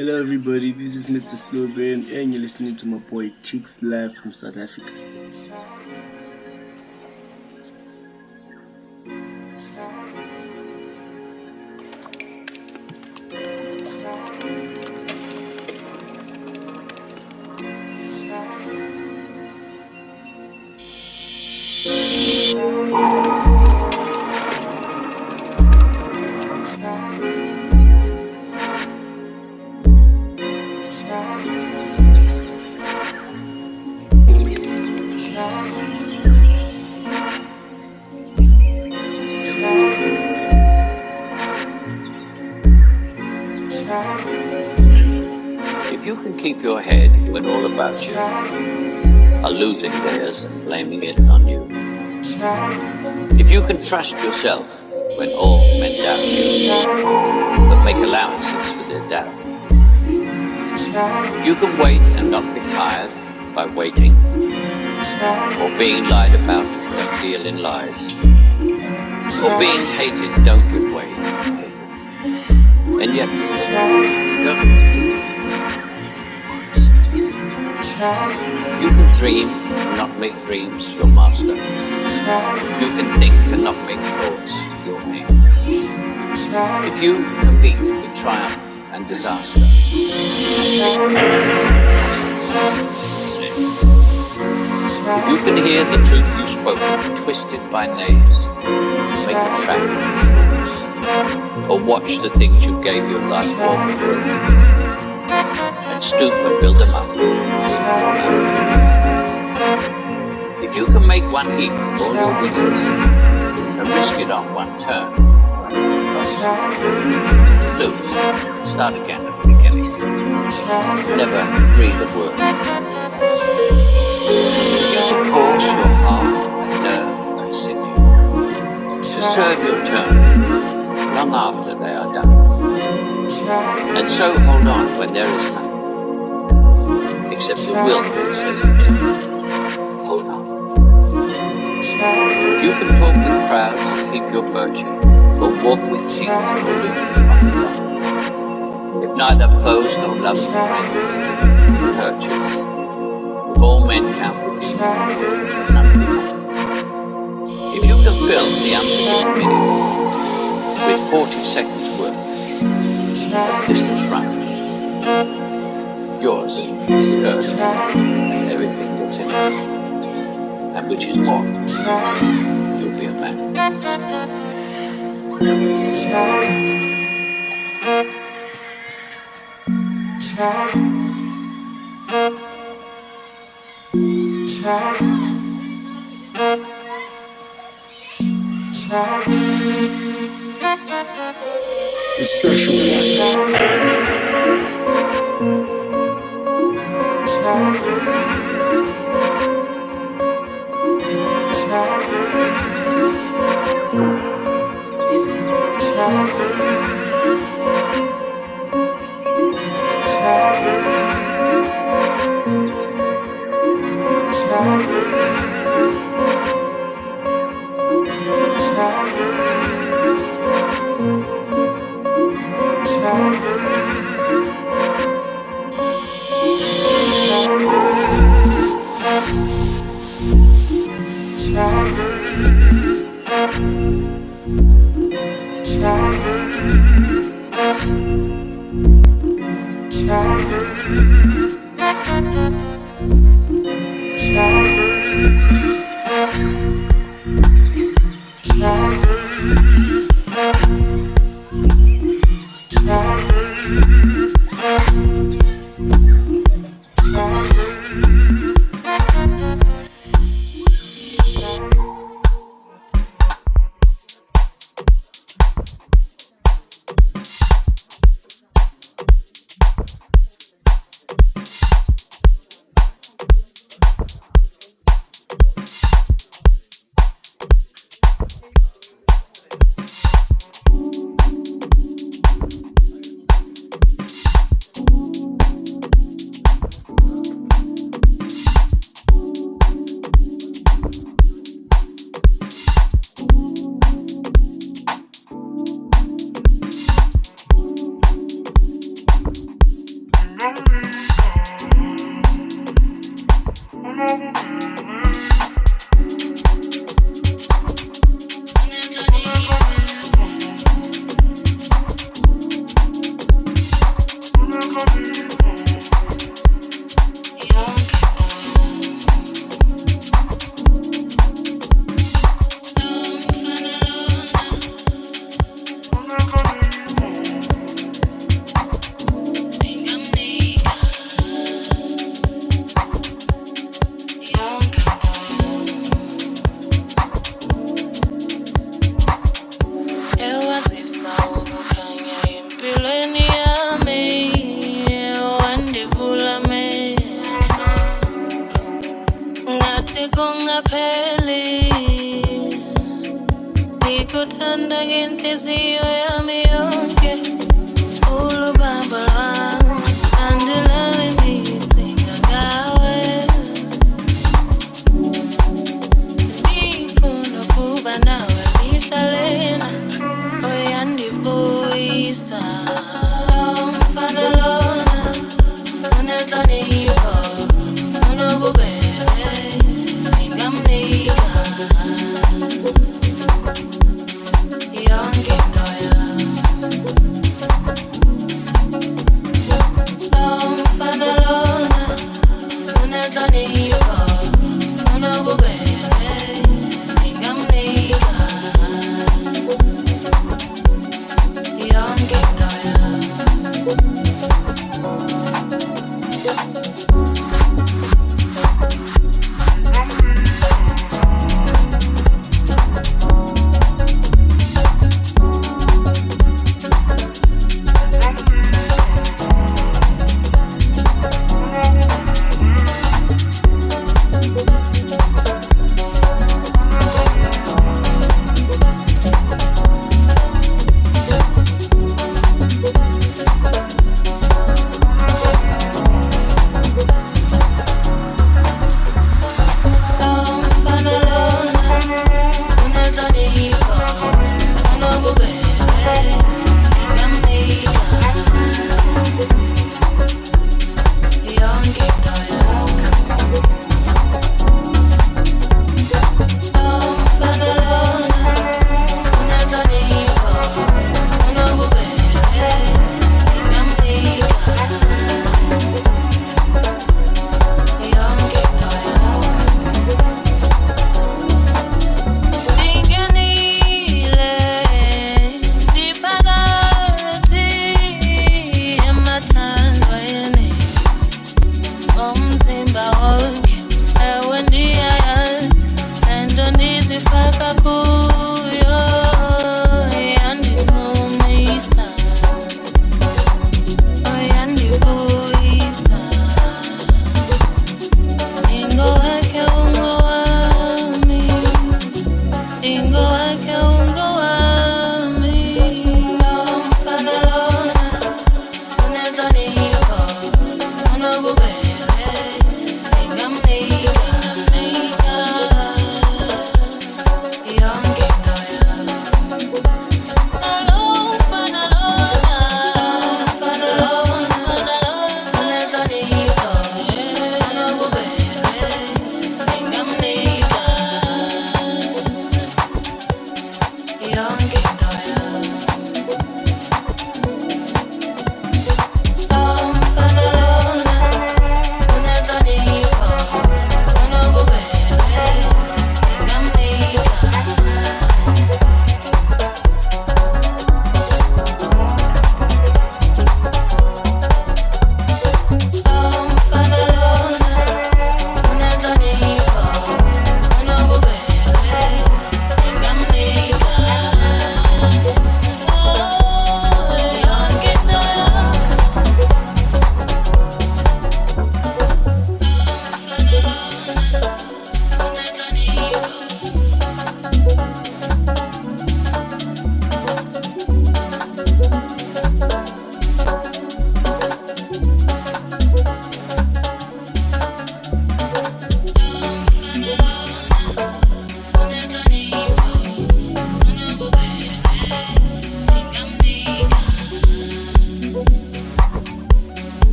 Hello, everybody. This is Mr. Slowbrain, and you're listening to my boy Tix live from South Africa. Trust yourself when all men doubt you, but make allowances for their doubt. You can wait and not be tired by waiting, or being lied about, don't deal in lies, or being hated, don't give way. And yet, You can dream and not make dreams your master. You can think and not make thoughts your aim. If you compete with triumph and disaster, if you can hear the truth you spoken twisted by knaves, make a track or watch the things you gave your life for and stoop and build them up. If you can make one heap of all your winnings and risk it on one turn, lose, start again at the beginning. Never breathe a word. You can force your heart and nerve and sinew to serve your turn long after they are done. And so hold on when there is nothing except your will that says. You can talk with crowds and keep your virtue, but walk with kings or tongue. If neither foes nor loving friends can hurt you, if all men count with you, none. If you can fill the unfinished minute with 40 seconds worth distance run, yours is the earth and everything that's in it. And which is more, you'll be a man. The special one. Thank you.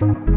You